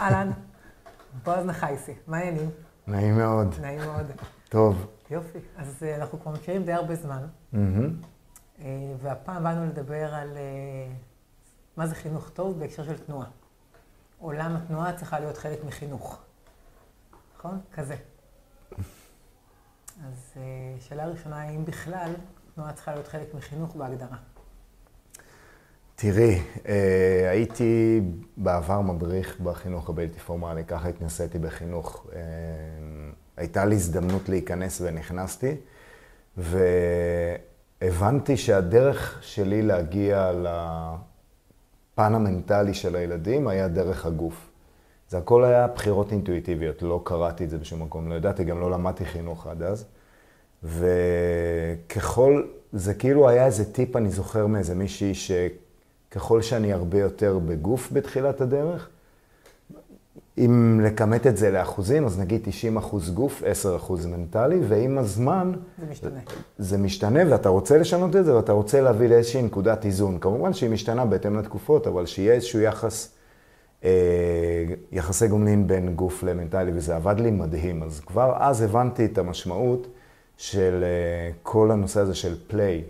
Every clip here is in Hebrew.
אהלן, בועז נחייסי, מה העניינים? נעים מאוד. נעים מאוד. טוב. יופי. אז אה, אנחנו כבר מכירים די הרבה זמן. אה, והפעם באנו לדבר על אה, מה זה חינוך טוב בהקשר של תנועה. עולם התנועה צריכה להיות חלק מחינוך. נכון? כזה. אז שאלה ראשונה, האם בכלל תנועה צריכה להיות חלק מחינוך בהגדרה? תראי, אה, הייתי בעבר מדריך בחינוך הבלתי פורמלי, ככה התנסיתי בחינוך. אה, הייתה לי הזדמנות להיכנס ונכנסתי, והבנתי שהדרך שלי להגיע לפן המנטלי של הילדים היה דרך הגוף. זה הכל היה בחירות אינטואיטיביות, לא קראתי את זה בשום מקום, לא ידעתי, גם לא למדתי חינוך עד אז. וככל, זה כאילו היה איזה טיפ, אני זוכר מאיזה מישהי, שככל שאני הרבה יותר בגוף בתחילת הדרך, אם לכמת את זה לאחוזים, אז נגיד 90 אחוז גוף, 10 אחוז מנטלי, ועם הזמן... זה משתנה. זה משתנה, ואתה רוצה לשנות את זה, ואתה רוצה להביא לאיזושהי נקודת איזון. כמובן שהיא משתנה בהתאם לתקופות, אבל שיהיה איזשהו יחס, אה, יחסי גומלין בין גוף למנטלי, וזה עבד לי מדהים. אז כבר אז הבנתי את המשמעות של אה, כל הנושא הזה של פליי.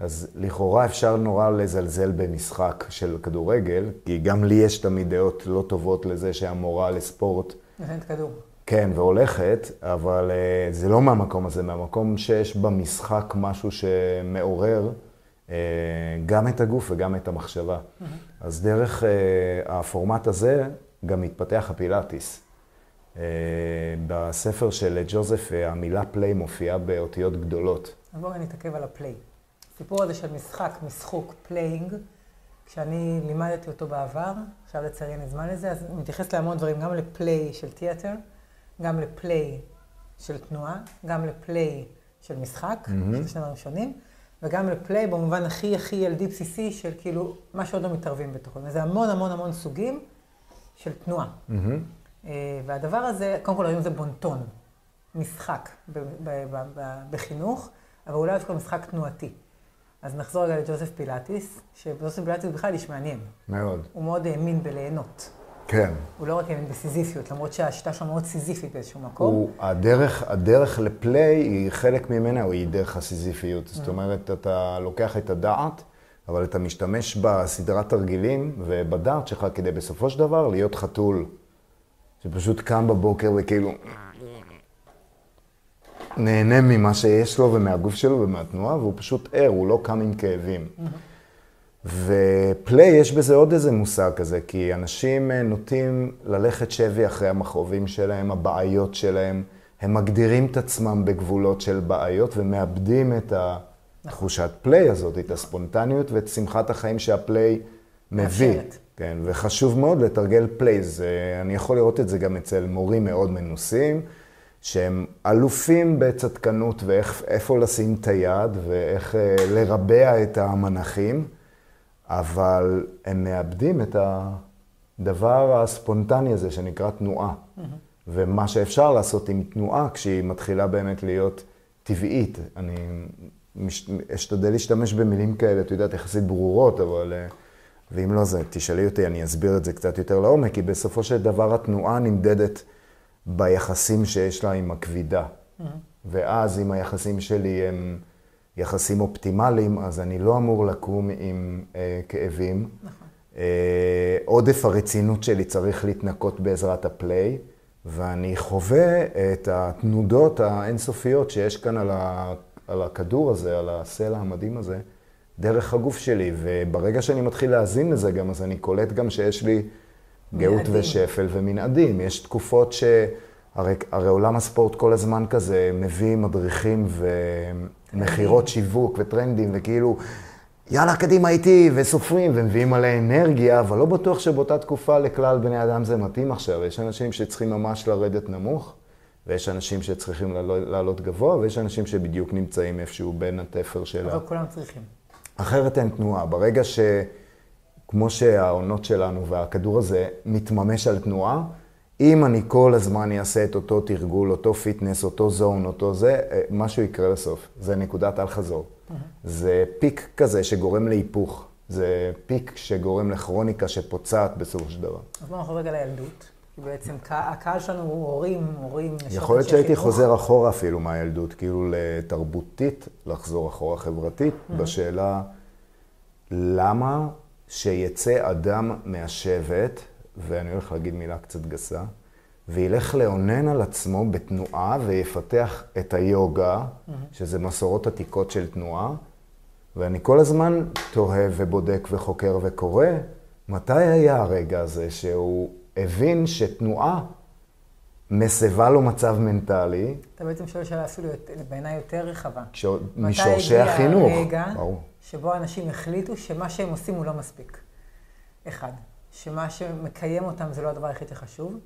אז לכאורה אפשר נורא לזלזל במשחק של כדורגל, כי גם לי יש תמיד דעות לא טובות לזה שהמורה לספורט נותנת כדור. כן, והולכת, אבל uh, זה לא מהמקום הזה, מהמקום שיש במשחק משהו שמעורר uh, גם את הגוף וגם את המחשבה. אז דרך uh, הפורמט הזה גם התפתח הפילאטיס. Uh, בספר של ג'וזף המילה play מופיעה באותיות גדולות. אז בואו נתעכב על ה play. הסיפור הזה של משחק, משחוק, playing, כשאני לימדתי אותו בעבר, עכשיו לצערי אין לי זמן לזה, אז הוא מתייחס להמון דברים, גם ל play של תיאטר, גם ל play של תנועה, גם ל play של משחק, שזה שני דברים שונים, וגם ל play במובן הכי הכי ילדי בסיסי של כאילו, מה שעוד לא מתערבים בתוכו. וזה המון המון המון סוגים של תנועה. אה, והדבר הזה, קודם כל היום זה בונטון, משחק ב- ב- ב- בחינוך, אבל אולי יש כבר משחק תנועתי. אז נחזור רגע לג'וזף פילאטיס, שג'וזף פילאטיס בכלל איש מעניין. מאוד. הוא מאוד האמין בליהנות. כן. הוא לא רק האמין בסיזיפיות, למרות שהשיטה שלו מאוד סיזיפית באיזשהו מקום. הוא, הדרך, הדרך לפליי היא חלק ממנה, היא דרך הסיזיפיות. זאת אומרת, אתה לוקח את הדעת, אבל אתה משתמש בסדרת תרגילים ובדעת שלך כדי בסופו של דבר להיות חתול, שפשוט קם בבוקר וכאילו נהנה ממה שיש לו ומהגוף שלו ומהתנועה, והוא פשוט ער, הוא לא קם עם כאבים. ופליי, יש בזה עוד איזה מושג כזה, כי אנשים אה, נוטים ללכת שבי אחרי המכאובים שלהם, הבעיות שלהם, הם מגדירים את עצמם בגבולות של בעיות ומאבדים את התחושת פליי הזאת, את הספונטניות ואת שמחת החיים שהפליי מביא. כן, וחשוב מאוד לתרגל פליי. זה, אני יכול לראות את זה גם אצל מורים מאוד מנוסים, שהם אלופים בצדקנות ואיפה לשים את היד ואיך אה, לרבע את המנחים. אבל הם מאבדים את הדבר הספונטני הזה שנקרא תנועה. ומה שאפשר לעשות עם תנועה כשהיא מתחילה באמת להיות טבעית. אני מש... אשתדל להשתמש במילים כאלה, את יודעת, יחסית ברורות, אבל... אה, ואם לא זה, תשאלי אותי, אני אסביר את זה קצת יותר לעומק, כי בסופו של דבר התנועה נמדדת ביחסים שיש לה עם הכבידה. ואז אם היחסים שלי הם יחסים אופטימליים, אז אני לא אמור לקום עם אה, כאבים. אה, עודף הרצינות שלי צריך להתנקות בעזרת הפליי, ואני חווה את התנודות האינסופיות שיש כאן על, ה, על הכדור הזה, על הסלע המדהים הזה, דרך הגוף שלי. וברגע שאני מתחיל להאזין לזה גם, אז אני קולט גם שיש לי גאות. ושפל ומנעדים. יש תקופות ש... הרי, הרי עולם הספורט כל הזמן כזה מביא מדריכים ומכירות שיווק וטרנדים וכאילו, יאללה, קדימה איתי, וסופרים, ומביאים מלא אנרגיה, אבל לא בטוח שבאותה תקופה לכלל בני אדם זה מתאים עכשיו. יש אנשים שצריכים ממש לרדת נמוך, ויש אנשים שצריכים לעלות, גבוה, ויש אנשים שבדיוק נמצאים איפשהו בין התפר של ה... אבל כולם צריכים. אחרת אין תנועה. ברגע ש... כמו שהעונות שלנו והכדור הזה מתממש על תנועה, אם אני כל הזמן אעשה את אותו תרגול, אותו fitness, אותו zone, אותו זה, משהו יקרה בסוף. זה נקודת אל חזור. זה peak כזה שגורם להיפוך. זה peak שגורם לכרוניקה שפוצעת בסופו של דבר. אז בואו נחזור רגע לילדות. כי בעצם הקהל שלנו הוא הורים, הורים, יכול להיות שהייתי. חוזר אחורה אפילו מהילדות, כאילו לתרבותית, לחזור אחורה חברתית, mm-hmm. בשאלה למה שיצא אדם מהשבט, ואני הולך להגיד מילה קצת גסה, וילך לאונן על עצמו בתנועה ויפתח את היוגה, mm-hmm. שזה מסורות עתיקות של תנועה, ואני כל הזמן תוהה ובודק וחוקר וקורא, מתי היה הרגע הזה שהוא הבין שתנועה מסבה לו מצב מנטלי. אתה בעצם שואל שאלה אפילו בעיניי יותר רחבה. משורשי החינוך. מתי הגיע הרגע שבו אנשים החליטו שמה שהם עושים הוא לא מספיק? אחד, שמה שמקיים אותם זה לא הדבר היחיד שחשוב.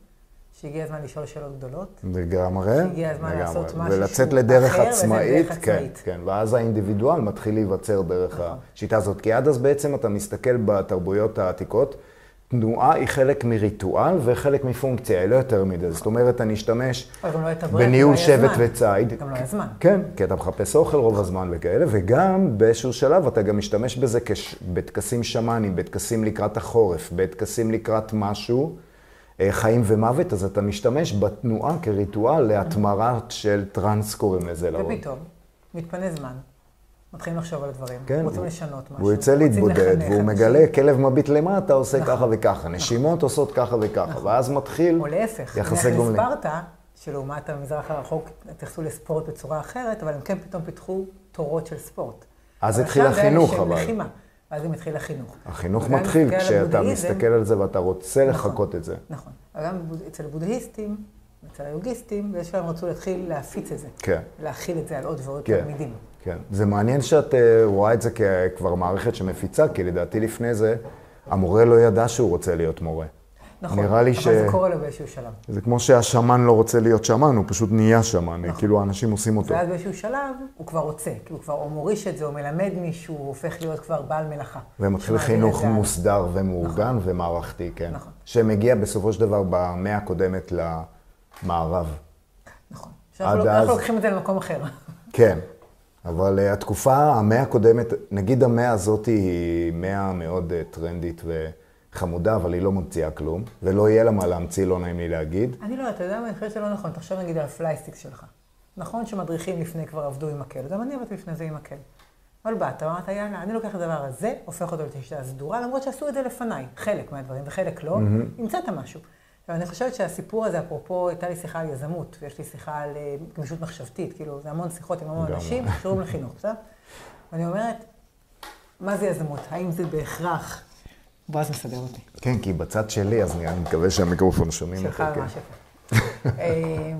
שהגיע הזמן לשאול שאלות גדולות. לגמרי. שהגיע הזמן לגמרי. לעשות משהו ולצאת לדרך אחר, עצמאית. כן, עצמאית. כן, ואז האינדיבידואל מתחיל להיווצר דרך נכון. השיטה הזאת. כי עד אז בעצם אתה מסתכל בתרבויות העתיקות, תנועה היא חלק מריטואל וחלק מפונקציה, היא לא יותר מזה. זאת אומרת, אני אשתמש לא בניהול שבט וציד. גם לא היה זמן. כן, כי אתה מחפש אוכל רוב הזמן וכאלה, וגם באיזשהו שלב אתה גם משתמש בזה בטקסים שמאניים, בטקסים לקראת החורף, בטקסים לקראת משהו, אה, חיים ומוות, אז אתה משתמש בתנועה כריטואל להתמרה של טראנס קוראים לזה לרוב. ופתאום, מתפנה זמן. מתחילים לחשוב על הדברים, כן, רוצים לשנות משהו, הוא יוצא להתבודד, והוא מגלה, כלב מביט למטה עושה נכון, ככה וככה, נכון. נשימות עושות ככה וככה, נכון. ואז מתחיל או להפך, יחסי גומלין. או להפך, לספרטה, שלעומת המזרח הרחוק התייחסו לספורט בצורה אחרת, אבל הם כן פתאום פיתחו תורות של ספורט. אז התחיל החינוך, אבל. לחימה, ואז גם התחיל החינוך. החינוך מתחיל כשאתה מסתכל על זה ואתה רוצה נכון, לחקות את זה. נכון, גם אצל בודהיסטים, אצל היוגיסטים, באיזשהו שלב רצו להתחיל להפיץ את זה. כן. להכיל את זה על עוד ועוד כן. תלמידים. כן. זה מעניין שאת אה, רואה את זה ככבר מערכת שמפיצה, כי לדעתי לפני זה, המורה לא ידע שהוא רוצה להיות מורה. נכון, נראה לי אבל ש... זה קורה לו באיזשהו שלב. זה כמו שהשמן לא רוצה להיות שמן, הוא פשוט נהיה שמן, נכון. כאילו האנשים עושים אותו. ואז באיזשהו שלב הוא כבר רוצה, כי הוא כבר או מוריש את זה, או מלמד מישהו, הוא הופך להיות כבר בעל מלאכה. ומתחיל חינוך מוסדר ומאורגן נכון. ומערכתי, כן. נכון. שמגיע בסופו של דבר במאה הקודמת למערב. נכון. אנחנו אז... לוקחים את זה למקום אחר. כן. אבל uh, התקופה, המאה הקודמת, נגיד המאה הזאת היא מאה מאוד uh, טרנדית וחמודה, אבל היא לא ממציאה כלום, ולא יהיה לה מה להמציא, לא נעים לי להגיד. אני לא, אתה יודע מה, אני חושבת שזה לא נכון. תחשוב נגיד על ה Playsticks שלך. נכון שמדריכים לפני כבר עבדו עם מקל, גם אני עבדתי לפני זה עם מקל. אבל באת, אמרת, יאללה, אני לוקח את הדבר הזה, הופך אותו לשיטה סדורה, למרות שעשו את זה לפניי, חלק מהדברים, וחלק לא. המצאת משהו. עכשיו, אני חושבת שהסיפור הזה, אפרופו, הייתה לי שיחה על יזמות, ויש לי שיחה על אה, גמישות מחשבתית, כאילו, זה המון שיחות עם המון אנשים, שקשורים לחינוך, בסדר? ואני אומרת, מה זה יזמות? האם זה בהכרח... בועז מסדר אותי. כן, כי בצד שלי, אז אני מקווה שהמיקרופון שומעים אותי. שלך ממש יפה. אה,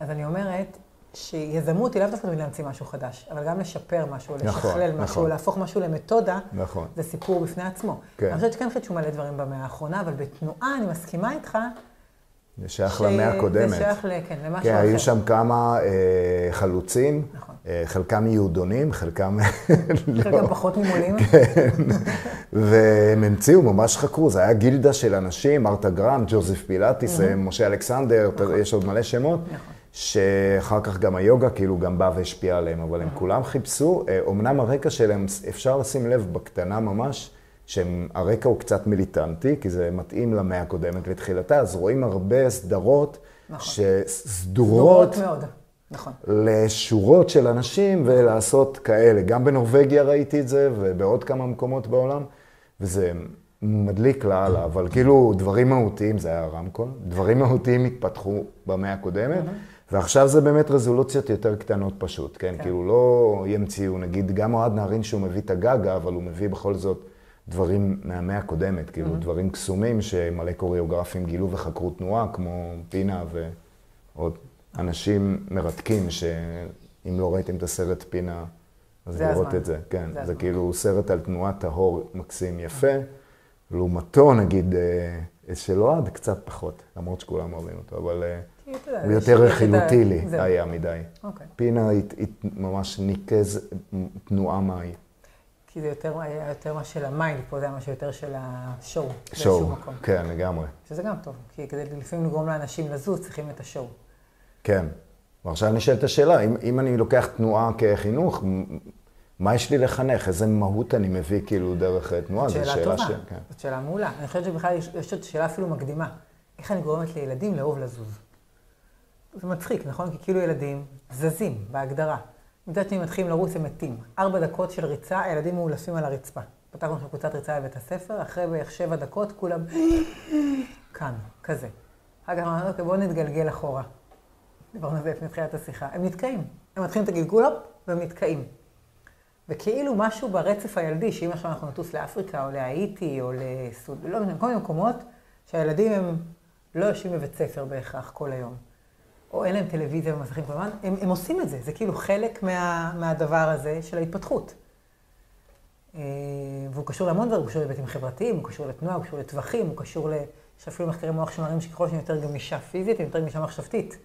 אז אני אומרת, שיזמות היא לאו דווקא להמציא משהו חדש, אבל גם לשפר משהו, נכון, לשכלל משהו, נכון. להפוך משהו למתודה, נכון. זה סיפור בפני עצמו. כן. אני חושבת שכן חידשו מלא דברים במאה האחרונה, אבל בתנועה אני מסכימה איתך. זה שייך ש... למאה הקודמת. זה שייך, כן, למשהו כן, אחר. היו שם כמה אה, חלוצים, נכון. אה, חלקם יהודונים, חלקם... חלקם לא. פחות נימולים. כן, והם המציאו, ממש חקרו, זה היה גילדה של אנשים, מרתה גרנט, ג'וזף פילטיס, משה אלכסנדר, נכון. יש עוד מלא שמות. נכון. שאחר כך גם היוגה כאילו גם בא והשפיע עליהם, אבל הם כולם חיפשו, אומנם אה, הרקע שלהם, אפשר לשים לב בקטנה ממש, שהרקע הוא קצת מיליטנטי, כי זה מתאים למאה הקודמת לתחילתה, אז רואים הרבה סדרות נכון. שסדורות מאוד. נכון. לשורות של אנשים ולעשות כאלה. גם בנורבגיה ראיתי את זה, ובעוד כמה מקומות בעולם, וזה מדליק לאללה, אבל כאילו דברים מהותיים, זה היה רמקול, דברים מהותיים התפתחו במאה הקודמת. Mm-hmm. ועכשיו זה באמת רזולוציות יותר קטנות פשוט, כן? כן. כאילו לא ימציאו, נגיד, גם אוהד נהרין שהוא מביא את הגגה, אבל הוא מביא בכל זאת דברים מהמאה הקודמת, כאילו mm-hmm. דברים קסומים שמלא קוריאוגרפים גילו וחקרו תנועה, כמו פינה ועוד אנשים מרתקים, שאם לא ראיתם את הסרט פינה, אז לראות הזמן. את זה. כן, זה, זה כאילו סרט על תנועה טהור מקסים יפה. לעומתו, נגיד, אה, של אוהד, קצת פחות, למרות שכולם אוהבים אותו, אבל... אה, הוא יותר רכילותי לי היה מדי. אוקיי. פינה ממש ניקז תנועה מהי. כי זה יותר, היה יותר מה של ה mind, פה זה היה משהו יותר של ה show. שואו, כן, לגמרי. שזה גם טוב, כי כדי לפעמים לגרום לאנשים לזוז, צריכים את השואו. כן. ועכשיו נשאלת השאלה, אם, אם אני לוקח תנועה כחינוך, מה יש לי לחנך? איזה מהות אני מביא כאילו דרך תנועה? זו שאלה טובה, ש... כן. זאת שאלה מעולה. אני חושבת שבכלל יש עוד שאלה אפילו מקדימה. איך אני גורמת לילדים לאהוב לזוז? זה מצחיק, נכון? כי כאילו ילדים זזים בהגדרה. מצד שני מתחילים לרוץ, הם מתים. ארבע דקות של ריצה, הילדים מאולפים על הרצפה. פתחנו עכשיו קבוצת ריצה בבית הספר, אחרי בערך שבע דקות כולם כאן, כזה. אחר כך אמרנו, אוקיי, בואו נתגלגל אחורה. דיברנו על זה לפני תחילת השיחה. הם נתקעים. הם מתחילים את הגלגול, והם נתקעים. וכאילו משהו ברצף הילדי, שאם עכשיו אנחנו נטוס לאפריקה, או להאיטי, או לסוד, לא משנה, כל מיני מקומות, שהילדים הם לא יושבים בבית ספר בהכרח כל היום. או אין להם טלוויזיה ומסכים כל הזמן, הם, הם עושים את זה, זה כאילו חלק מה, מהדבר הזה של ההתפתחות. אה, והוא קשור להמון דברים, הוא קשור להיבטים חברתיים, הוא קשור לתנועה, הוא קשור לטווחים, הוא קשור ל... יש אפילו מחקרי מוח שמראים שככל שאני יותר גמישה פיזית, אני יותר גמישה מחשבתית.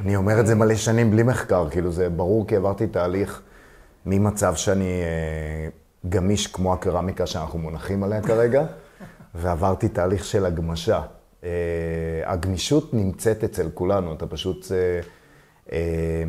אני אומר את זה מלא שנים בלי מחקר, כאילו זה ברור כי עברתי תהליך ממצב שאני אה, גמיש כמו הקרמיקה שאנחנו מונחים עליה כרגע, ועברתי תהליך של הגמשה. אה, הגמישות נמצאת אצל כולנו, אתה פשוט... אה, אה,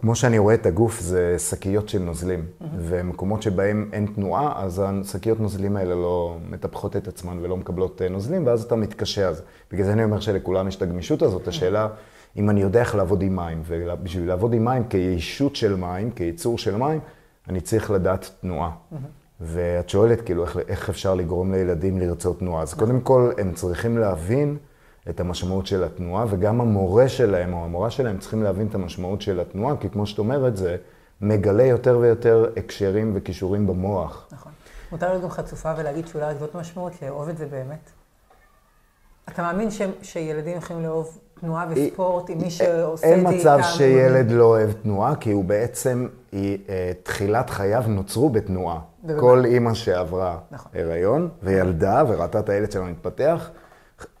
כמו שאני רואה את הגוף, זה שקיות של נוזלים. Mm-hmm. ומקומות שבהם אין תנועה, אז השקיות נוזלים האלה לא מטפחות את עצמן ולא מקבלות נוזלים, ואז אתה מתקשה. אז בגלל זה אני אומר שלכולם יש את הגמישות הזאת. השאלה, אם אני יודע איך לעבוד עם מים, ובשביל לעבוד עם מים כישות של מים, כייצור של מים, אני צריך לדעת תנועה. Mm-hmm. ואת שואלת, כאילו, איך, איך אפשר לגרום לילדים לרצות תנועה. אז קודם כל, הם צריכים להבין את המשמעות של התנועה, וגם המורה שלהם או המורה שלהם צריכים להבין את המשמעות של התנועה, כי כמו שאת אומרת, זה מגלה יותר ויותר הקשרים וכישורים במוח. נכון. מותר להיות גם חצופה ולהגיד שאולי זאת משמעות, לאהוב את זה באמת? אתה מאמין ש, שילדים יכולים לאהוב תנועה וספורט עם מי שעושה את זה איתם? אין מצב שילד לא אוהב תנועה, כי הוא בעצם, היא, אה, תחילת חייו נוצרו בתנועה. כל אימא שעברה נכון. הריון וילדה וראתה את הילד שלה מתפתח,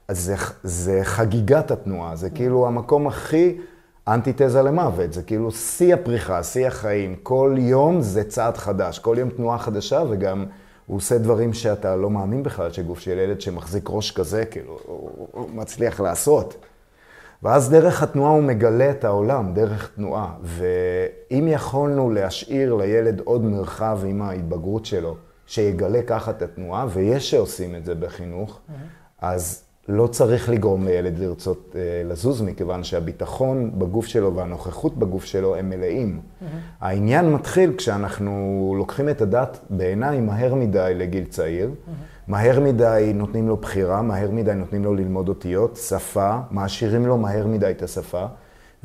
אז זה, זה חגיגת התנועה, זה כאילו המקום הכי אנטיתזה למוות, זה כאילו שיא הפריחה, שיא החיים. כל יום זה צעד חדש, כל יום תנועה חדשה וגם... הוא עושה דברים שאתה לא מאמין בכלל שגוף של ילד שמחזיק ראש כזה, כאילו, הוא מצליח לעשות. ואז דרך התנועה הוא מגלה את העולם, דרך תנועה. ואם יכולנו להשאיר לילד עוד מרחב עם ההתבגרות שלו, שיגלה ככה את התנועה, ויש שעושים את זה בחינוך, mm-hmm. אז לא צריך לגרום לילד לרצות אה, לזוז, מכיוון שהביטחון בגוף שלו והנוכחות בגוף שלו הם מלאים. Mm-hmm. העניין מתחיל כשאנחנו לוקחים את הדת בעיניי מהר מדי לגיל צעיר. Mm-hmm. מהר מדי נותנים לו בחירה, מהר מדי נותנים לו ללמוד אותיות, שפה, מעשירים לו מהר מדי את השפה,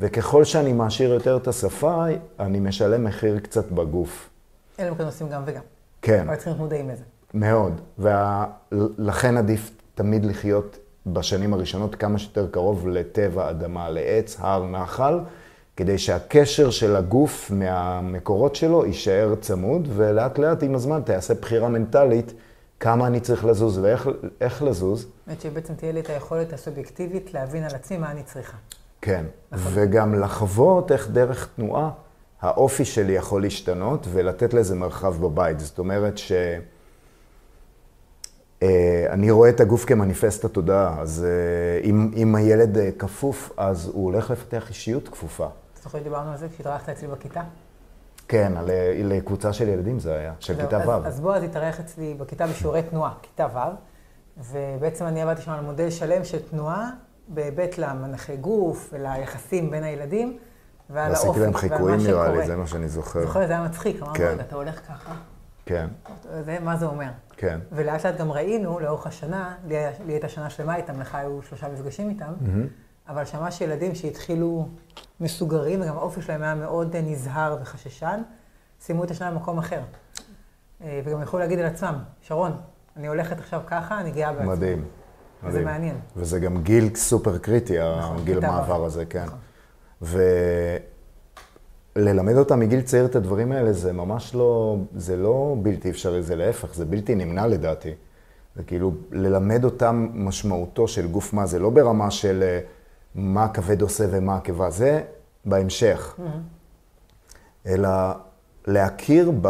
וככל שאני מעשיר יותר את השפה, אני משלם מחיר קצת בגוף. אלה כאן עושים גם וגם. כן. אבל צריכים להיות מודעים לזה. מאוד, ולכן עדיף תמיד לחיות בשנים הראשונות כמה שיותר קרוב לטבע אדמה, לעץ, הר, נחל, כדי שהקשר של הגוף מהמקורות שלו יישאר צמוד, ולאט לאט עם הזמן תעשה בחירה מנטלית כמה אני צריך לזוז ואיך לזוז. זאת אומרת שבעצם תהיה לי את היכולת הסובייקטיבית להבין על עצמי מה אני צריכה. כן, נכון. וגם לחוות איך דרך תנועה האופי שלי יכול להשתנות ולתת לזה מרחב בבית. זאת אומרת ש... אה, אני רואה את הגוף כמניפסט התודעה, אז אה, אם, אם הילד אה, כפוף, אז הוא הולך לפתח אישיות כפופה. אתה זוכר שדיברנו על זה כשהתארחת אצלי בכיתה? כן, לקבוצה של ילדים זה היה, של כיתה ו'. אז בועז התארח אצלי בכיתה בשיעורי תנועה, כיתה ו', ובעצם אני עבדתי שם על מודל שלם של תנועה, בהיבט למנחי גוף וליחסים בין הילדים, ועל האופי, ועשיתי להם חיקויים נראה לי, זה מה שאני זוכר. זוכר, זה היה מצחיק, אמרנו, רגע, אתה הולך ככה. כן. זה, מה זה אומר? כן. ולאט לאט גם ראינו, לאורך השנה, לי, לי הייתה שנה שלמה איתם, לך היו שלושה מפגשים איתם, mm-hmm. אבל שמעש ילדים שהתחילו מסוגרים, וגם האופי שלהם היה מאוד נזהר וחששן, סיימו את השנה במקום אחר. אה, וגם יכולו להגיד על עצמם, שרון, אני הולכת עכשיו ככה, אני גאה בעצמי. מדהים. וזה מעניין. וזה גם גיל סופר קריטי, נכון, הגיל המעבר הזה, כן. נכון. וללמד אותם מגיל צעיר את הדברים האלה, זה ממש לא, זה לא בלתי אפשרי, זה להפך, זה בלתי נמנע לדעתי. זה כאילו, ללמד אותם משמעותו של גוף מה, זה לא ברמה של אה, מה הכבד עושה ומה הקיבה, זה בהמשך. Mm-hmm. אלא להכיר ב...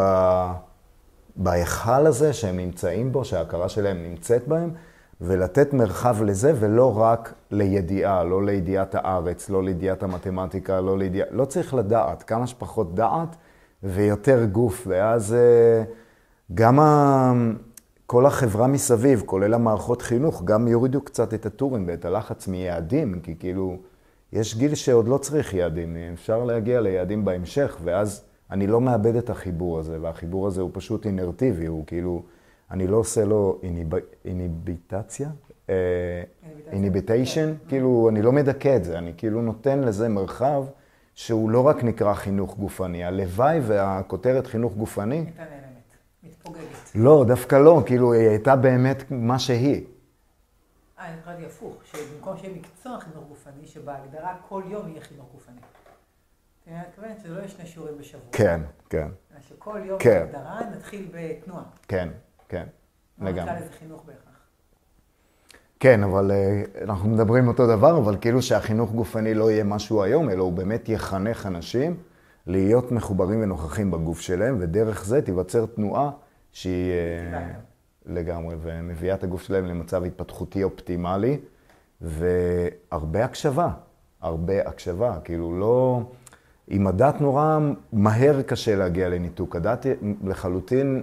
בהיכל הזה שהם נמצאים בו, שההכרה שלהם נמצאת בהם, ולתת מרחב לזה, ולא רק לידיעה, לא לידיעת הארץ, לא לידיעת המתמטיקה, לא לידיעה... לא צריך לדעת, כמה שפחות דעת ויותר גוף, ואז אה, גם ה... כל החברה מסביב, כולל המערכות חינוך, גם יורידו קצת את הטורים ואת הלחץ מיעדים, כי כאילו, יש גיל שעוד לא צריך יעדים, אפשר להגיע ליעדים בהמשך, ואז אני לא מאבד את החיבור הזה, והחיבור הזה הוא פשוט אינרטיבי, הוא כאילו, אני לא עושה לו איניביטציה, איניביטיישן. כאילו, אני לא מדכא את זה, אני כאילו נותן לזה מרחב שהוא לא רק נקרא חינוך גופני, הלוואי והכותרת חינוך גופני, הייתה נעלמת, מתפוגגת. לא, דווקא לא, כאילו, היא הייתה באמת מה שהיא. אה, אני חשבתי הפוך, שבמקום שיהיה מקצוע חינוך גופני, שבהגדרה כל יום יהיה חינוך גופני. אתה אני מתכוונת? שזה לא יהיה שני שיעורים בשבוע. כן, כן, שכל יום כן. בהגדרה נתחיל בתנועה. כן, כן, לא לגמרי. נקרא לזה חינוך בהכרח. כן, אבל אה, אנחנו מדברים אותו דבר, אבל כאילו שהחינוך גופני לא יהיה משהו היום, אלא הוא באמת יחנך אנשים להיות מחוברים ונוכחים בגוף שלהם, ודרך זה תיווצר תנועה שהיא אה. לגמרי, ומביאה את הגוף שלהם למצב התפתחותי אופטימלי, והרבה הקשבה, הרבה הקשבה, כאילו לא... עם הדת נורא מהר קשה להגיע לניתוק. הדת לחלוטין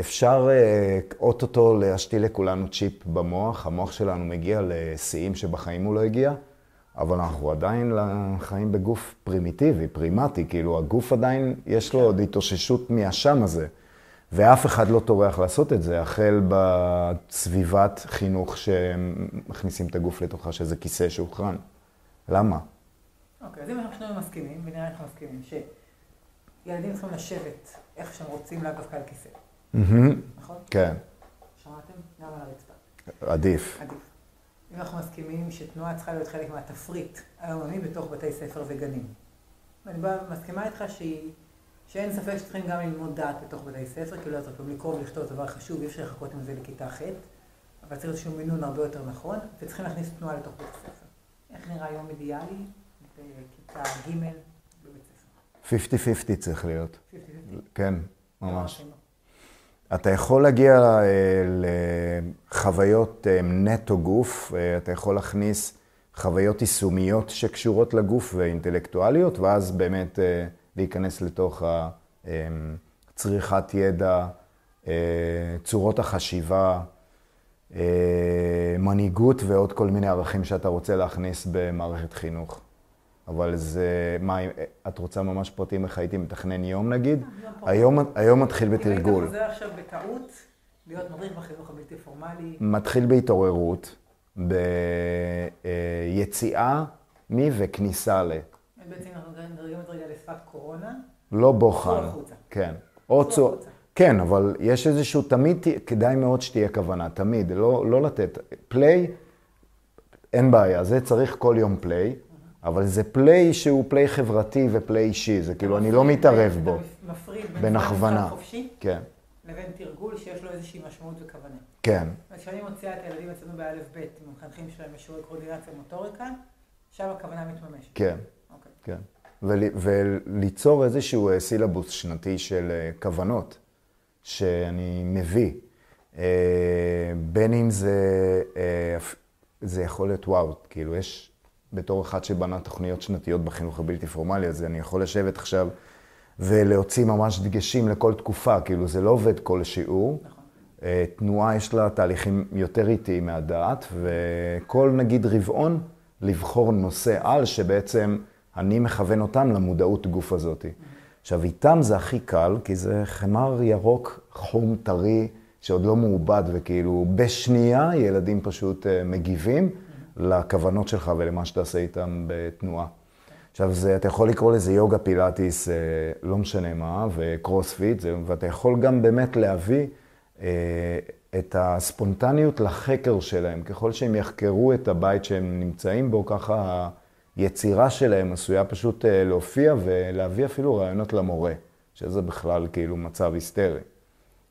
אפשר אה, אוטוטו להשתיל לכולנו צ'יפ במוח, המוח שלנו מגיע לשיאים שבחיים הוא לא הגיע, אבל אנחנו עדיין חיים בגוף פרימיטיבי, פרימטי, כאילו הגוף עדיין, יש לו עוד התאוששות מהשם הזה. ואף אחד לא טורח לעשות את זה, החל בסביבת חינוך שמכניסים את הגוף לתוכה, שזה כיסא שהוכרן. למה? אוקיי, אז אם אנחנו שנינו מסכימים, ונראה איך אנחנו מסכימים, שילדים צריכים לשבת איך שהם רוצים, לאו דווקא על כיסא, נכון? כן, שמעתם? גם על הרצפה. עדיף. עדיף. אם אנחנו מסכימים שתנועה צריכה להיות חלק מהתפריט היומני בתוך בתי ספר וגנים. ואני מסכימה איתך שהיא, שאין ספק שצריכים גם ללמוד דעת בתוך בתי ספר, כי לא צריך גם לקרוא ולכתוב דבר חשוב, אי אפשר לחכות עם זה לכיתה ח', אבל צריך איזשהו מינון הרבה יותר נכון, וצריכים להכניס תנועה לתוך בית הספר. איך נראה יום אידיאלי בכיתה ג' בבית ספר? 50-50 צריך להיות. 50-50. כן, ממש. אתה יכול להגיע אה, לחוויות אה, נטו גוף, אה, אתה יכול להכניס חוויות יישומיות שקשורות לגוף ואינטלקטואליות, ואז באמת להיכנס לתוך ה- אה, צריכת ידע, צורות החשיבה, מנהיגות ועוד כל מיני ערכים שאתה רוצה להכניס במערכת חינוך. אבל זה, מה, את רוצה ממש פרטים איך הייתי מתכנן יום נגיד? יום פה. היום, היום מתחיל אם היית בתרגול. חוזר עכשיו בטעות להיות מדריך בחינוך הבלתי פורמלי, מתחיל בהתעוררות, ביציאה מ וכניסה ל. בעצם אנחנו נדרגים את רגע לשפת קורונה, לא בוחן. כן. או צור... כן, אבל יש איזשהו, תמיד כדאי מאוד שתהיה כוונה, תמיד, לא, לא לתת. פליי, אין בעיה, זה צריך כל יום פליי, אבל זה פליי שהוא פליי חברתי ופליי אישי, זה כאילו, אני לא מתערב בו. אתה מפריד בין. משחק חופשי כן, לבין תרגול שיש לו איזושהי משמעות וכוונה. כן, אז כשאני מוציאה את הילדים אצלנו באלף בית, עם המחנכים שלהם בשיעורי קורדינציה ומוטוריקה, שם הכוונה מתממשת. כן. אוקיי. כן. ול, וליצור איזשהו אה, סילבוס שנתי של אה, כוונות שאני מביא. אה, בין אם זה, זה יכול להיות וואו, כאילו יש, בתור אחד שבנה תוכניות שנתיות בחינוך הבלתי פורמלי, אז אני יכול לשבת עכשיו ולהוציא ממש דגשים לכל תקופה, כאילו זה לא עובד כל שיעור. נכון. אה, תנועה יש לה תהליכים יותר איטיים מהדעת, וכל נגיד רבעון לבחור נושא על שבעצם אני מכוון אותם למודעות גוף הזאת. עכשיו, איתם זה הכי קל, כי זה חמר ירוק, חום טרי, שעוד לא מעובד, וכאילו בשנייה ילדים פשוט אה, מגיבים לכוונות שלך ולמה שאתה עושה איתם בתנועה. עכשיו, זה, אתה יכול לקרוא לזה יוגה, פילאטיס, אה, לא משנה מה, וקרוספיט, זה, ואתה יכול גם באמת להביא אה, את הספונטניות לחקר שלהם. ככל שהם יחקרו את הבית שהם נמצאים בו, ככה היצירה שלהם עשויה פשוט אה, להופיע ולהביא אפילו רעיונות למורה, שזה בכלל כאילו מצב היסטרי.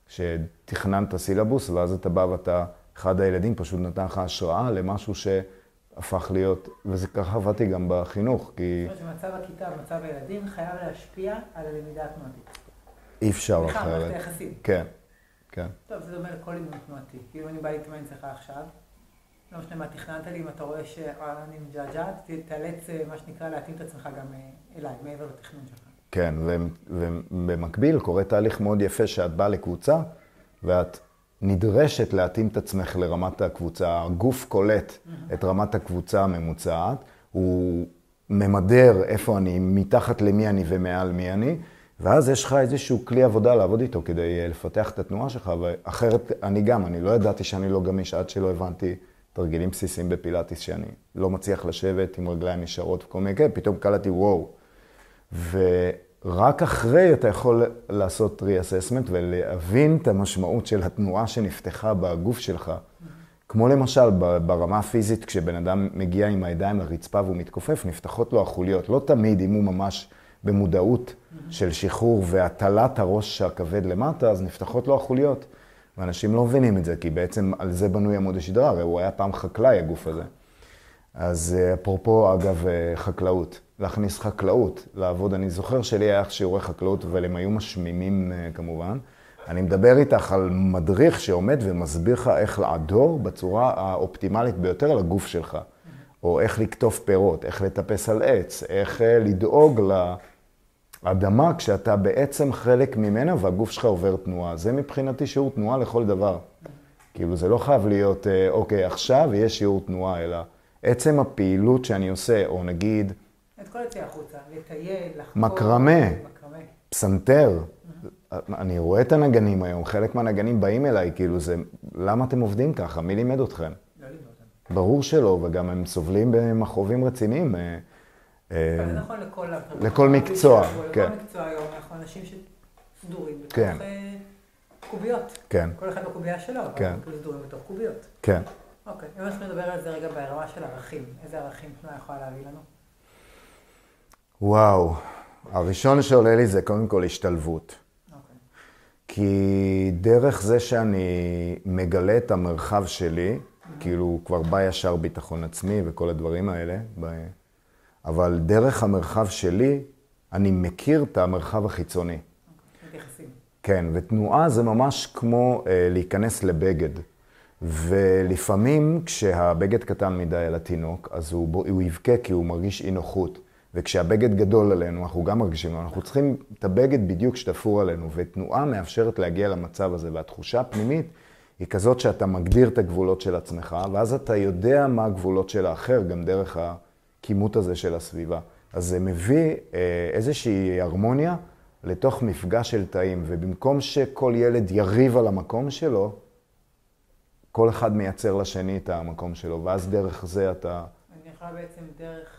שתכננת סילבוס, ואז אתה בא ואתה, אחד הילדים פשוט נתן לך השראה למשהו שהפך להיות, וזה ככה עבדתי גם בחינוך, כי זאת אומרת שמצב הכיתה ומצב הילדים חייב להשפיע על הלמידה התנועתית. אי אפשר בכלל, מערכת אחרת. היחסים. כן, כן. טוב, זה דומה לכל אימון תנועתי. כאילו אני בא להתאמן אצלך עכשיו, לא משנה מה תכננת לי, אם אתה רואה שאני מג'עג'עת, תיאלץ, אה, מה שנקרא, להתאים את עצמך גם אה, אליי, מעבר לתכנון שלך. כן, ובמקביל קורה תהליך מאוד יפה שאת באה לקבוצה, ואת נדרשת להתאים את עצמך לרמת הקבוצה. הגוף קולט. את רמת הקבוצה הממוצעת, הוא ממדר איפה אני, מתחת למי אני ומעל מי אני, ואז יש לך איזשהו כלי עבודה לעבוד איתו כדי אה, לפתח את התנועה שלך, ואחרת אני גם, אני לא ידעתי שאני לא גמיש עד שלא הבנתי תרגילים בסיסיים בפילאטיס, שאני לא מצליח לשבת עם רגליים ישרות וכל מיני כאלה, פתאום קלטתי וואו. ורק אחרי אתה יכול לעשות reassessment ולהבין את המשמעות של התנועה שנפתחה בגוף שלך. כמו למשל ברמה הפיזית, כשבן אדם מגיע עם הידיים לרצפה והוא מתכופף, נפתחות לו החוליות. לא תמיד, אם הוא ממש במודעות של שחרור והטלת הראש הכבד למטה, אז נפתחות לו החוליות. ואנשים לא מבינים את זה, כי בעצם על זה בנוי עמוד השדרה, הרי הוא היה פעם חקלאי, הגוף הזה. אז אה, אפרופו, אגב, אה, חקלאות, להכניס חקלאות, לעבוד, אני זוכר שלי היה שיעורי חקלאות, אבל הם היו משמימים אה, כמובן. אני מדבר איתך על מדריך שעומד ומסביר לך איך לעדור בצורה האופטימלית ביותר על הגוף שלך. או איך לקטוף פירות, איך לטפס על עץ, איך לדאוג לאדמה כשאתה בעצם חלק ממנה והגוף שלך עובר תנועה. זה מבחינתי שיעור תנועה לכל דבר. כאילו זה לא חייב להיות, אוקיי, עכשיו יש שיעור תנועה, אלא עצם הפעילות שאני עושה, או נגיד... את כל יציאה החוצה, לטייל, לחקור. מקרמה, פסנתר. אני רואה את הנגנים היום, חלק מהנגנים באים אליי, כאילו זה, למה אתם עובדים ככה? מי לימד אתכם? לא לימד אותם. ברור שלא, וגם הם סובלים במכאובים רציניים. אה, זה נכון לכל... לכל מקצוע, כן. לכל מקצוע היום, אנחנו אנשים שסדורים בתוך כן. אה, קוביות. כן. כל אחד בקובייה שלו, אבל כן. אנחנו סדורים בתוך קוביות. כן. אוקיי, אם אנחנו נדבר על זה רגע ברמה של ערכים, איזה ערכים תנועה יכולה להביא לנו? וואו, הראשון שעולה לי זה קודם כל השתלבות. אוקיי. כי דרך זה שאני מגלה את המרחב שלי, כאילו כבר בא ישר ביטחון עצמי וכל הדברים האלה, אבל דרך המרחב שלי, אני מכיר את המרחב החיצוני. אוקיי. כן, ותנועה זה ממש כמו אה, להיכנס לבגד. ולפעמים כשהבגד קטן מדי על התינוק, אז הוא, הוא יבכה כי הוא מרגיש אי נוחות. וכשהבגד גדול עלינו, אנחנו גם מרגישים אנחנו צריכים את הבגד בדיוק שתפור עלינו, ותנועה מאפשרת להגיע למצב הזה, והתחושה הפנימית היא כזאת שאתה מגדיר את הגבולות של עצמך, ואז אתה יודע מה הגבולות של האחר, גם דרך הכימות הזה של הסביבה. אז זה מביא אה, איזושהי הרמוניה לתוך מפגש של תאים, ובמקום שכל ילד יריב על המקום שלו, כל אחד מייצר לשני את המקום שלו, ואז דרך זה אתה... אני יכולה בעצם דרך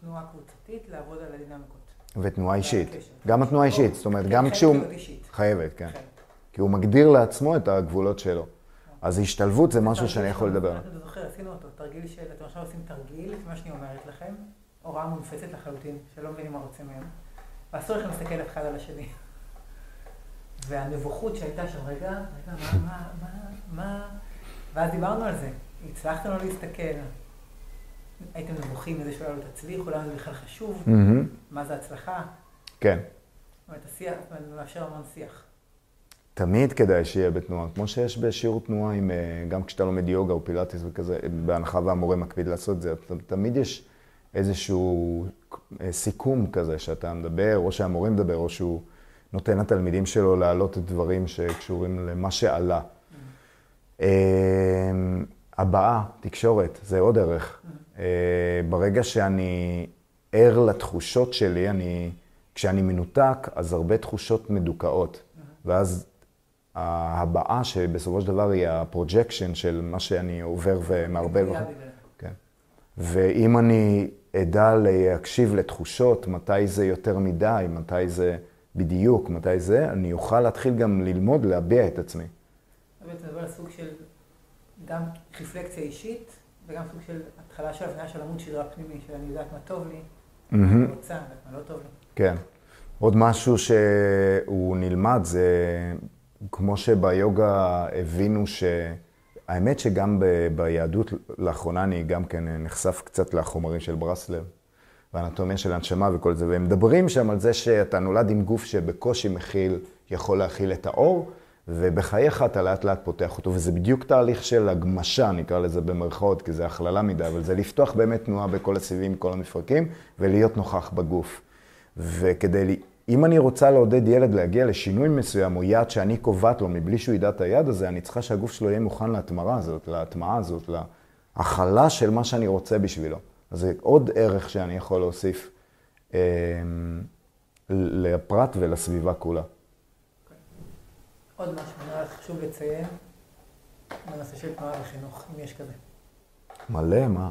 תנועה קבוצתית לעבוד על הדינמיקות. ותנועה אישית. גם התנועה אישית, זאת אומרת, גם כשהוא... חייבת כן. חייבת. כי הוא מגדיר לעצמו את הגבולות שלו. אז השתלבות זה משהו שאני יכול לדבר. אתה זוכר, עשינו אותו, תרגיל של, אתם עכשיו עושים תרגיל, מה שאני אומרת לכם, הוראה מונפצת לחלוטין, שלא מבינים מה רוצים מהם, ואסור לכם להסתכל אחד על השני. והנבוכות שהייתה שם, רגע, רגע, מה, מה, מה, מה, ואז דיברנו על זה, הצלחתם לא להסתכל, הייתם נבוכים מזה שאולי לא תצליחו, למה זה בכלל חשוב. מה זה הצלחה, כן. זאת אומרת, השיח, זה מאפשר המון שיח. תמיד כדאי שיהיה בתנועה, כמו שיש בשיעור תנועה, עם, אה, גם כשאתה לומד יוגה או פילאטיס וכזה, בהנחה והמורה מקפיד לעשות את זה, תמיד יש איזשהו אה, סיכום כזה שאתה מדבר, או שהמורה מדבר, או שהוא נותן לתלמידים שלו להעלות דברים שקשורים למה שעלה. אה, הבעה, תקשורת, זה עוד ערך. אה, ברגע שאני ער לתחושות שלי, אני, כשאני מנותק, אז הרבה תחושות מדוכאות. ואז ההבעה, שבסופו של דבר היא ה projection של מה שאני עובר ומערבל. בגלל. כן. ואם אני אדע להקשיב לתחושות, מתי זה יותר מדי, מתי זה בדיוק, מתי זה, אני אוכל להתחיל גם ללמוד להביע את עצמי. אתה מדבר על סוג של גם רפלקציה אישית, וגם סוג של התחלה של הבניה של עמוד שדרה פנימי, של אני יודעת מה טוב לי, מה מהמם. אני רוצה, מה לא טוב לי. כן. עוד משהו שהוא נלמד זה, כמו שביוגה הבינו ש... האמת שגם ב... ביהדות, לאחרונה אני גם כן נחשף קצת לחומרים של ברסלב, והאנטומיה של הנשמה וכל זה, והם מדברים שם על זה שאתה נולד עם גוף שבקושי מכיל, יכול להכיל את האור, ובחייך אתה לאט לאט פותח אותו, וזה בדיוק תהליך של הגמשה, נקרא לזה במרכאות, כי זה הכללה מדי, אבל זה לפתוח באמת תנועה בכל הסיבים, כל המפרקים, ולהיות נוכח בגוף. וכדי, אם אני רוצה לעודד ילד להגיע לשינוי מסוים, או יד שאני קובעת לו מבלי שהוא ידע את היד הזה, אני צריכה שהגוף שלו יהיה מוכן להתמרה הזאת, להטמעה הזאת, להכלה של מה שאני רוצה בשבילו. אז זה עוד ערך שאני יכול להוסיף אה, לפרט ולסביבה כולה. עוד משהו, נראה חשוב לציין, בנושא של תנועה וחינוך, אם יש כזה. מלא, מה?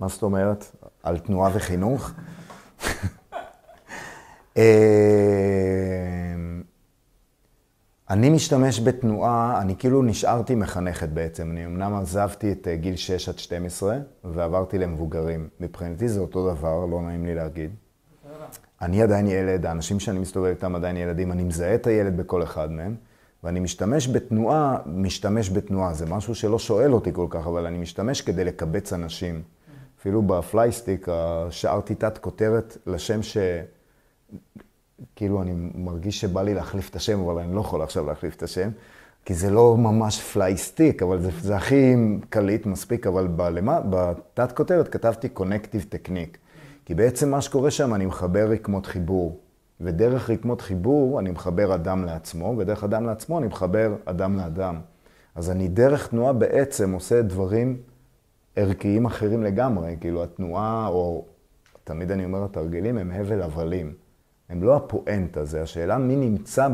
מה זאת אומרת? על תנועה וחינוך? אה, אני משתמש בתנועה, אני כאילו נשארתי מחנכת בעצם. אני אמנם עזבתי את אה, גיל 6 עד 12 ועברתי למבוגרים. מבחינתי זה אותו דבר, לא נעים לי להגיד. אני עדיין ילד, האנשים שאני מסתובב איתם עדיין ילדים, אני מזהה את הילד בכל אחד מהם. ואני משתמש בתנועה, משתמש בתנועה. זה משהו שלא שואל אותי כל כך, אבל אני משתמש כדי לקבץ אנשים. אפילו ב Playstick השארתי תת כותרת לשם ש... כאילו, אני מרגיש שבא לי להחליף את השם, אבל אני לא יכול עכשיו להחליף את השם, כי זה לא ממש Playstick, אבל זה, זה הכי קליט מספיק, אבל בלמה, בתת כותרת כתבתי קונקטיב טכניק. כי בעצם מה שקורה שם, אני מחבר רקמות חיבור. ודרך רקמות חיבור אני מחבר אדם לעצמו, ודרך אדם לעצמו אני מחבר אדם לאדם. אז אני דרך תנועה בעצם עושה דברים ערכיים אחרים לגמרי. כאילו התנועה, או תמיד אני אומר התרגילים, הם הבל הבלים. הם לא הפואנטה, זה השאלה מי נמצא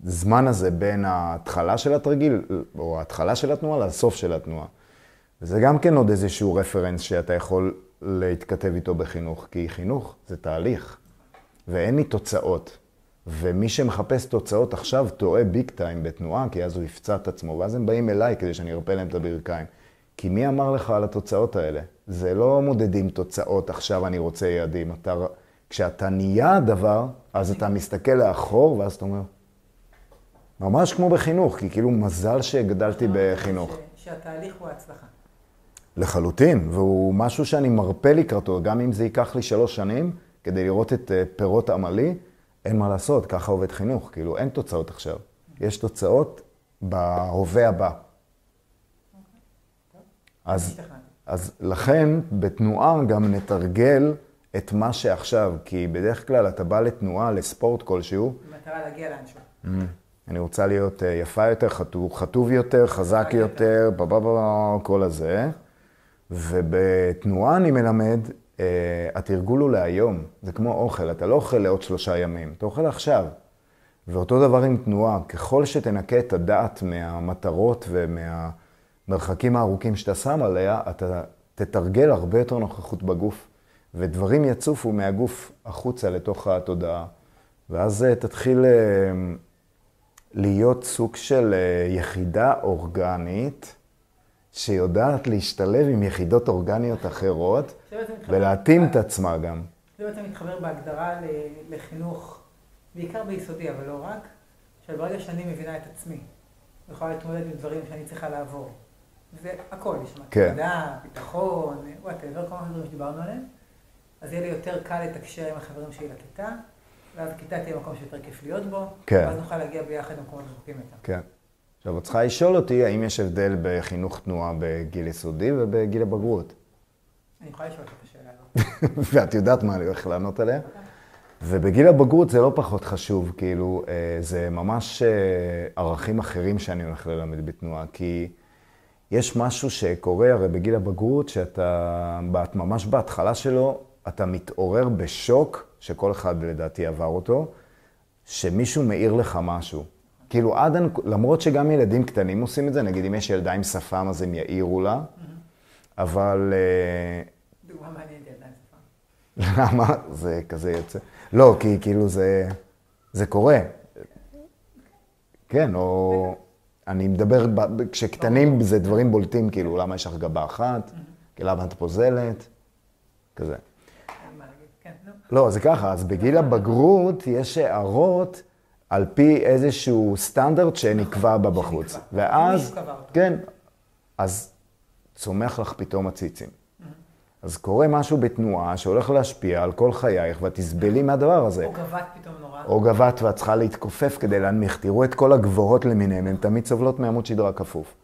בזמן הזה בין ההתחלה של התרגיל, או ההתחלה של התנועה, לסוף של התנועה. וזה גם כן עוד איזשהו רפרנס שאתה יכול להתכתב איתו בחינוך, כי חינוך זה תהליך. ואין לי תוצאות. ומי שמחפש תוצאות עכשיו טועה ביג טיים בתנועה, כי אז הוא יפצע את עצמו, ואז הם באים אליי כדי שאני ארפה להם את הברכיים. כי מי אמר לך על התוצאות האלה? זה לא מודדים תוצאות, עכשיו אני רוצה יעדים. אתה, כשאתה נהיה הדבר, אז אתה מסתכל לאחור, ואז אתה אומר, ממש כמו בחינוך, כי כאילו מזל שגדלתי בחינוך. ש, שהתהליך הוא הצלחה. לחלוטין, והוא משהו שאני מרפה לקראתו, גם אם זה ייקח לי שלוש שנים, כדי לראות את אה, פירות עמלי, אין מה לעשות, ככה עובד חינוך, כאילו אין תוצאות עכשיו. יש תוצאות בהווה הבא. אז, אז לכן בתנועה גם נתרגל את מה שעכשיו, כי בדרך כלל אתה בא לתנועה, לספורט כלשהו. במטרה להגיע לאנשהו. Mm, אני רוצה להיות אה, יפה יותר, חטוב, חטוב יותר, חזק יותר, כל הזה. ובתנועה אני מלמד Uh, התרגול הוא להיום, זה כמו אוכל, אתה לא אוכל לעוד שלושה ימים, אתה אוכל עכשיו. ואותו דבר עם תנועה, ככל שתנקה את הדעת מהמטרות ומהמרחקים הארוכים שאתה שם עליה, אתה תתרגל הרבה יותר נוכחות בגוף, ודברים יצופו מהגוף החוצה לתוך התודעה. ואז uh, תתחיל uh, להיות סוג של יחידה אורגנית. שיודעת להשתלב עם יחידות אורגניות אחרות ולהתאים את עצמה גם. זה בעצם מתחבר בהגדרה לחינוך, בעיקר ביסודי, אבל לא רק, שברגע שאני מבינה את עצמי, יכולה להתמודד עם דברים שאני צריכה לעבור. זה הכל, יש כן. מדע, ביטחון, whatever, כל מיני דברים שדיברנו עליהם. אז יהיה לי יותר קל לתקשר עם החברים שלי לכיתה, ואז הכיתה תהיה מקום שיותר כיף להיות בו, כן. ואז נוכל להגיע ביחד למקומות רחוקים יותר. כן. עכשיו, את צריכה לשאול אותי האם יש הבדל בחינוך תנועה בגיל יסודי ובגיל הבגרות. אני יכולה לשאול את השאלה הזאת. ואת יודעת מה אני הולך לענות עליה? ובגיל הבגרות זה לא פחות חשוב, כאילו, אה, זה ממש אה, ערכים אחרים שאני הולך ללמד בתנועה, כי יש משהו שקורה הרי בגיל הבגרות, שאתה ממש בהתחלה שלו, אתה מתעורר בשוק, שכל אחד לדעתי עבר אותו, שמישהו מעיר לך משהו. כאילו עד, למרות שגם ילדים קטנים עושים את זה, נגיד אם יש ילדה עם שפם אז הם יעירו לה, אבל... אה, דוגמה מעניינת, ילדה עם שפם. למה? זה כזה יוצא. לא, כי כאילו זה, זה קורה. כן, או... אני מדבר, כשקטנים זה דברים בולטים, כאילו, למה יש לך גבה אחת? למה את פוזלת? כזה. כן, לא, זה ככה, אז בגיל הבגרות יש הערות על פי איזשהו סטנדרט שנקבע בה בחוץ. ואז, כן, אז צומח לך פתאום הציצים. אז קורה משהו בתנועה שהולך להשפיע על כל חייך, ואת תסבלי מהדבר הזה. או גבת פתאום נורא. או גבת, ואת צריכה להתכופף כדי להנמיך. תראו את כל הגבוהות למיניהם, הן תמיד סובלות מעמוד שדרה כפוף.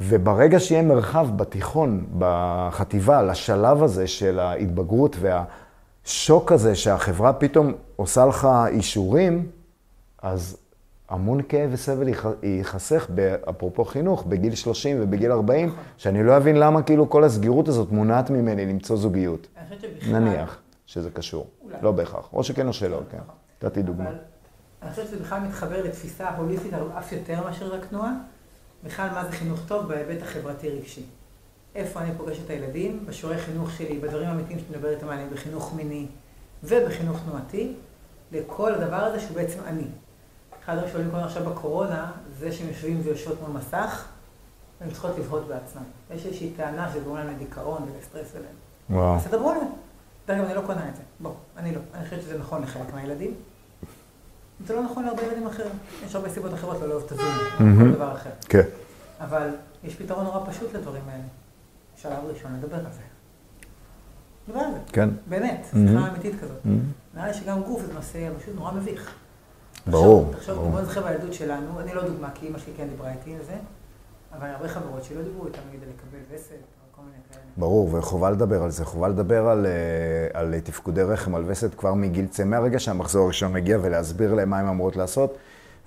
וברגע שיהיה מרחב בתיכון, בחטיבה, לשלב הזה של ההתבגרות והשוק הזה שהחברה פתאום עושה לך אישורים, אז המון כאב וסבל ייח- ייחסך, אפרופו חינוך, בגיל 30 ובגיל 40, שאני לא אבין למה כאילו כל הסגירות הזאת מונעת ממני למצוא זוגיות. נניח שזה קשור. אולי. לא בהכרח. או שכן או שלא, כן. נכון. נתתי דוגמה. אני חושבת שזה בכלל מתחבר לתפיסה הוליסטית אף יותר מאשר רק תנועה. בכלל, מה זה חינוך טוב בהיבט החברתי-רגשי. איפה אני פוגש את הילדים, בשיעורי חינוך שלי, בדברים האמיתיים שאני מדברת עליהם, בחינוך מיני ובחינוך תנועתי, לכל הדבר הזה שהוא בעצם אני. אחד הדברים שעולים עכשיו בקורונה, זה שהם יושבים ויושבות מול מסך, והן צריכות לבהות בעצמן. יש איזושהי טענה שזה גורם להם לדיכאון ולסטרס אליהם. וואו. אז תדברו עליהם. דרך אגב, אני לא קונה את זה. בוא, אני לא. אני חושבת שזה נכון לחלק מהילדים. זה לא נכון להרבה ילדים אחרים. יש הרבה סיבות אחרות לא לאהוב את הזום, או. כל דבר אחר. כן. אבל יש פתרון נורא פשוט לדברים האלה. שלב ראשון, לדבר על זה. לדבר על זה. כן. באמת. שיחה אמיתית כזאת. נראה לי שגם גוף זה נושא פשוט נורא מביך. ברור, ברור. בוא נזכר בילדות שלנו, אני לא דוגמה, כי אמא שלי כן דיברה איתי על זה, אבל הרבה חברות שלא דיברו איתן, נגיד, לקבל וסת. ברור, וחובה לדבר על זה. חובה לדבר על, אה, על תפקודי רחם, על וסת כבר מגיל צא, מהרגע שהמחזור הראשון מגיע, ולהסביר להם מה הן אמורות לעשות,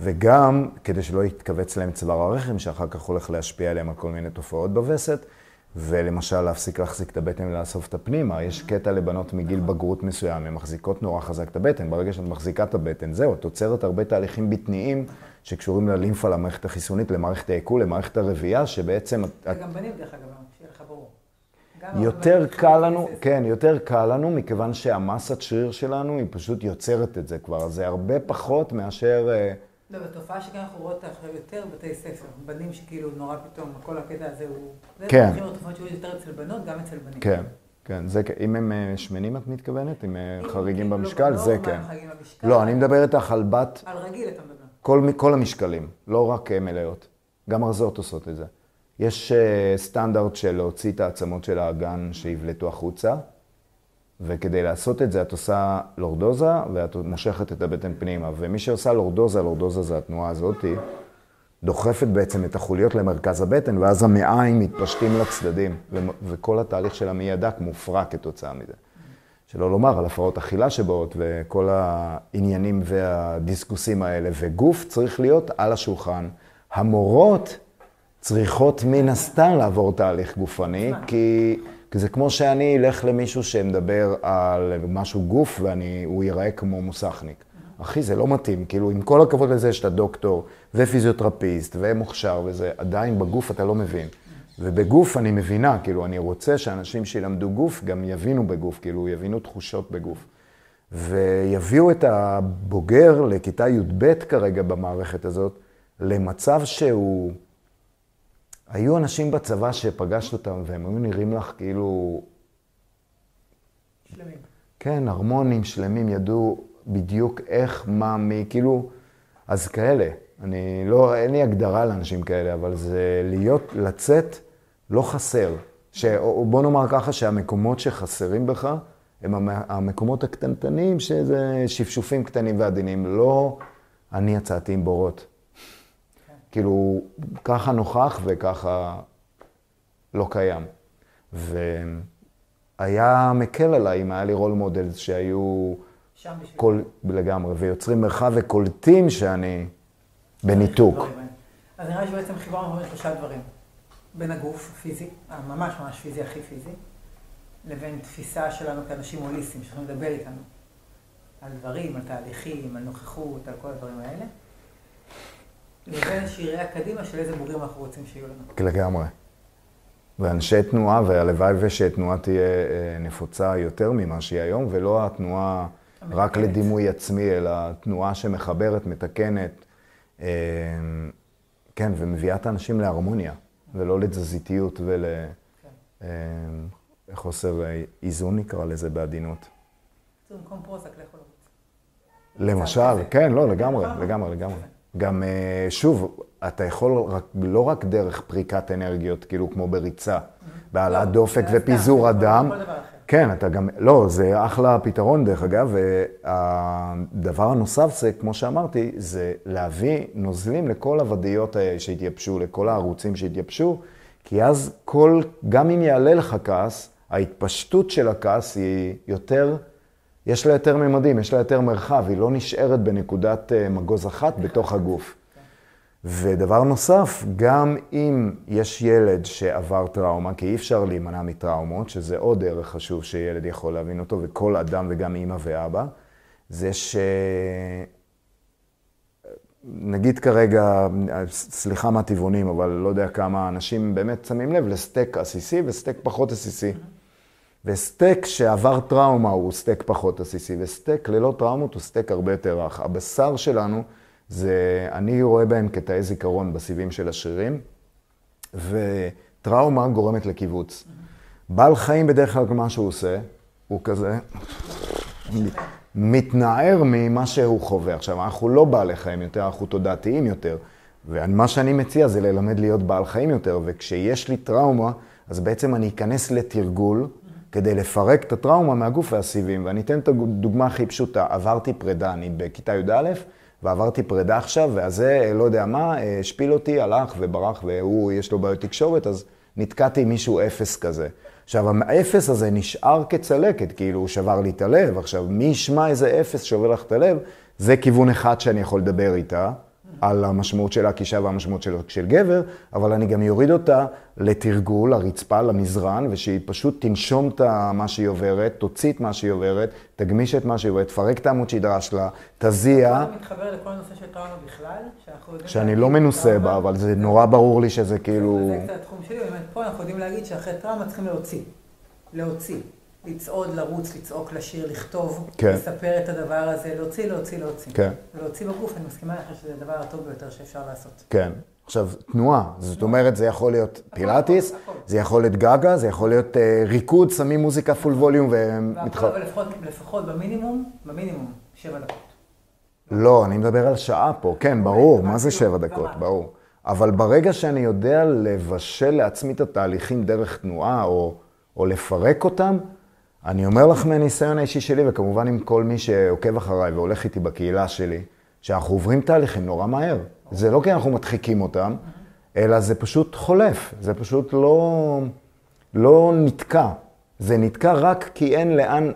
וגם כדי שלא יתכווץ להם צוואר הרחם, שאחר כך הולך להשפיע עליהם על כל מיני תופעות בווסת, ולמשל להפסיק להחזיק את הבטן ולאסוף את הפנימה. יש קטע לבנות מגיל בגרות מסוים, הן מחזיקות נורא חזק את הבטן. ברגע שאת מחזיקה את הבטן, זהו, את עוצרת הרבה תהליכים בטניים שקשורים ללימפה, למערכת החיסונית, למערכת העיכול, למערכת הרבייה, שבעצם... את- וגם בנים, דרך אגב, שיהיה לך ברור. גם יותר קל לנו, כן, יותר קל לנו, מכיוון שהמסת שריר שלנו היא פשוט יוצרת את זה כבר. זה הרבה פחות מאשר... לא, זו תופעה שגם אנחנו רואות עכשיו יותר בבתי ספר. בנים שכאילו נורא פתאום, כל הקטע הזה הוא... זה כן. כן. תופעות שהיו יותר אצל בנות, גם אצל בנים. כן, כן. זה, אם הם אה, שמנים, את מתכוונת? אם חריגים במשקל? זה כן. לא, אני מדבר איתך על בת, על רגיל אתה מדבר. כל, המשקלים, לא רק אה, מלאות. גם הרזות עושות את זה. יש אה, סטנדרט של להוציא את העצמות של האגן שיבלטו החוצה, וכדי לעשות את זה את עושה לורדוזה ואת מושכת את הבטן פנימה. ומי שעושה לורדוזה, לורדוזה זה התנועה הזאתי, דוחפת בעצם את החוליות למרכז הבטן, ואז המעיים מתפשטים לצדדים, ו- וכל התהליך של המעי הדק מופרע כתוצאה מזה. שלא לומר על הפרעות אכילה שבאות וכל העניינים והדיסקוסים האלה. וגוף צריך להיות על השולחן. המורות צריכות מן הסתם לעבור תהליך גופני, כי, כי זה כמו שאני אלך למישהו שמדבר על משהו גוף והוא ייראה כמו מוסכניק. אחי, זה לא מתאים. כאילו, עם כל הכבוד לזה שאתה דוקטור ופיזיותרפיסט ומוכשר וזה, עדיין בגוף אתה לא מבין. ובגוף אני מבינה, כאילו, אני רוצה שאנשים שילמדו גוף גם יבינו בגוף, כאילו, יבינו תחושות בגוף. ויביאו את הבוגר לכיתה י"ב כרגע במערכת הזאת, למצב שהוא... היו אנשים בצבא שפגשת אותם והם היו נראים לך כאילו, שלמים. כן, הרמונים שלמים, ידעו בדיוק איך, מה, מי, כאילו, אז כאלה. אני לא, אין לי הגדרה לאנשים כאלה, אבל זה להיות, לצאת, לא חסר. ש, בוא נאמר ככה, שהמקומות שחסרים בך, הם המ- המקומות הקטנטנים, שזה שפשופים קטנים ועדינים. לא אני יצאתי עם בורות. כאילו, ככה נוכח וככה לא קיים. והיה מקל עליי אם היה לי role models שהיו שם בשביל... כל, לגמרי, ויוצרים מרחב וקולטים שאני בניתוק. האלה. אז נראה לי שבעצם חיברנו בין שלושה דברים. בין הגוף הפיזי, הממש ממש פיזי, הכי פיזי, לבין תפיסה שלנו כאנשים הוליסטיים, שיכולים לדבר איתנו על דברים, על תהליכים, על נוכחות, על כל הדברים האלה, לבין איזושהי ראייה קדימה של איזה בוגרים אנחנו רוצים שיהיו לנו. לגמרי. ואנשי תנועה, והלוואי ושתנועה תהיה אה, נפוצה יותר ממה שהיא היום, ולא התנועה רק המתקנת. לדימוי עצמי, אלא תנועה שמחברת, מתקנת, אה, כן, ומביאה את האנשים להרמוניה, ולא לתזזיתיות ולחוסר איזון, נקרא לזה בעדינות. זה במקום פרוזק, לכו לרוץ. למשל. כן, לא, לגמרי. לגמרי, לגמרי. גם, אה, שוב, אתה יכול רק, לא רק דרך פריקת אנרגיות, כאילו כמו בריצה, בהעלאת לא, דופק ופיזור אחר. כן, אתה גם, לא, זה אחלה פתרון דרך אגב, והדבר הנוסף זה, כמו שאמרתי, זה להביא נוזלים לכל הוודיות האלה שהתייבשו, לכל הערוצים שהתייבשו, כי אז כל, גם אם יעלה לך כעס, ההתפשטות של הכעס היא יותר, יש לה יותר ממדים, יש לה יותר מרחב, היא לא נשארת בנקודת אה, מגוז אחת בתוך הגוף. ודבר נוסף, גם אם יש ילד שעבר טראומה, כי אי אפשר להימנע מטראומות, שזה עוד ערך חשוב שילד יכול להבין אותו, וכל אדם וגם אימא ואבא, זה ש... נגיד כרגע, סליחה מהטבעונים, אבל לא יודע כמה אנשים באמת שמים לב לסטייק עסיסי וסטייק פחות עסיסי. וסטייק שעבר טראומה הוא סטייק פחות עסיסי, וסטייק ללא טראומות הוא סטייק הרבה יותר רך. הבשר שלנו, זה, אני רואה בהם כתאי זיכרון בסיבים של השרירים, וטראומה גורמת לקיבוץ. בעל חיים בדרך כלל מה שהוא עושה, הוא כזה מתנער ממה שהוא חווה. עכשיו, אנחנו לא בעלי חיים יותר, אנחנו תודעתיים יותר. ומה שאני מציע זה ללמד להיות בעל חיים יותר, וכשיש לי טראומה, אז בעצם אני אכנס לתרגול כדי לפרק את הטראומה מהגוף והסיבים. ואני אתן את הדוגמה הכי פשוטה. עברתי פרידה, אני בכיתה י"א, ועברתי פרידה עכשיו, והזה, לא יודע מה, השפיל אותי, הלך וברח, והוא, יש לו בעיות תקשורת, אז נתקעתי עם מישהו אפס כזה. עכשיו, האפס הזה נשאר כצלקת, כאילו הוא שבר לי את הלב. עכשיו, מי ישמע איזה אפס שובר לך את הלב? זה כיוון אחד שאני יכול לדבר איתה, על המשמעות של האקישה והמשמעות של, של גבר, אבל אני גם יוריד אותה לתרגול, לרצפה, למזרן, ושהיא פשוט תנשום את מה שהיא עוברת, תוציא את מה שהיא עוברת, תגמיש את מה שהיא עוברת, תפרק את העמוד שידרש לה, תזיע. זה מתחבר לכל הנושא של טראומה בכלל, שאנחנו יודעים... שאני לא מנוסה בה, אבל זה נורא ברור לי שזה כאילו... זה קצת התחום שלי, באמת פה אנחנו יודעים להגיד שאחרי טראומה צריכים להוציא. להוציא. לצעוד, לרוץ, לצעוק, לשיר, לכתוב, כן. לספר את הדבר הזה, להוציא, להוציא, להוציא. כן. ולהוציא בגוף, אני מסכימה לך שזה הדבר הטוב ביותר שאפשר לעשות. כן. עכשיו, תנועה, זאת אומרת, זה יכול להיות פילאטיס. זה יכול להיות גגה, זה יכול להיות אה, ריקוד, שמים מוזיקה פול ווליום ומתח... והכל, אבל לפחות, לפחות במינימום, במינימום, שבע דקות. לא, אני מדבר על שעה פה, כן, ברור, אבל מה זה כאילו, שבע דקות? ברור. אבל ברגע שאני יודע לבשל לעצמי את התהליכים דרך תנועה, או, או לפרק אותם, אני אומר לך מהניסיון האישי שלי, וכמובן עם כל מי שעוקב אחריי והולך איתי בקהילה שלי, שאנחנו עוברים תהליכים נורא מהר. זה לא כי אנחנו מדחיקים אותם, אלא זה פשוט חולף, זה פשוט לא, לא נתקע. זה נתקע רק כי אין לאן,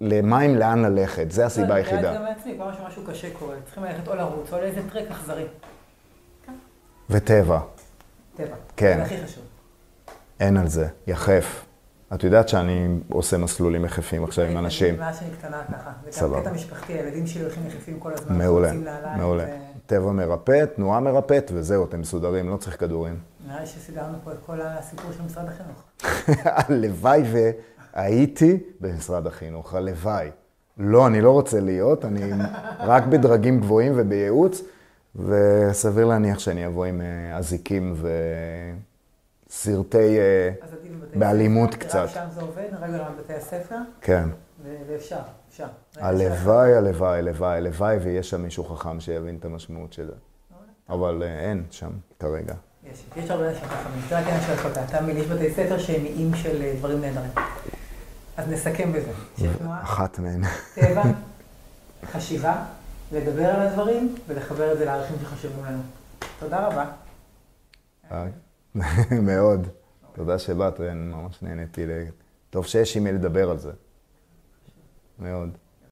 למים לאן ללכת, זה הסיבה לא, אני יודעת היחידה. גם מעצמי, כל פעם שמשהו קשה קורה, צריכים ללכת או לרוץ או לאיזה טרק אכזרי. וטבע, טבע. כן. זה הכי חשוב. אין על זה, יחף. את יודעת שאני עושה מסלולים יחפים עכשיו עם אנשים. מאז שאני קטנה ככה. סבבה. גם קטע משפחתי, הילדים שלי הולכים יחפים כל הזמן. מעולה, מעולה. ו- טבע מרפא, תנועה מרפאת, וזהו, אתם מסודרים, לא צריך כדורים. נראה לי שסידרנו פה את כל הסיפור של משרד החינוך. הלוואי והייתי במשרד החינוך, הלוואי. לא, אני לא רוצה להיות, אני רק בדרגים גבוהים ובייעוץ, וסביר להניח שאני אבוא עם אה, אזיקים וסרטי... אה, עדיף בבתי באלימות קצת. שם זה עובד, רק ברמת בתי הספר, כן. ואפשר, אפשר. הלוואי, הלוואי, הלוואי, הלוואי, ויש שם מישהו חכם שיבין את המשמעות של זה. אבל אה, אין שם כרגע. יש, יש הרבה אנשים חכמים. זה רק עניין של החלטה. תאמין לי, יש בתי ספר שהם איים של אה, דברים נהדרים. אז נסכם בזה. אחת מהן. טבע, חשיבה, לדבר על הדברים ולחבר את זה לערכים שחשובים לנו. תודה רבה. מאוד. תודה שבאת, ממש נהניתי. טוב שיש עם מי לדבר על זה. מאוד.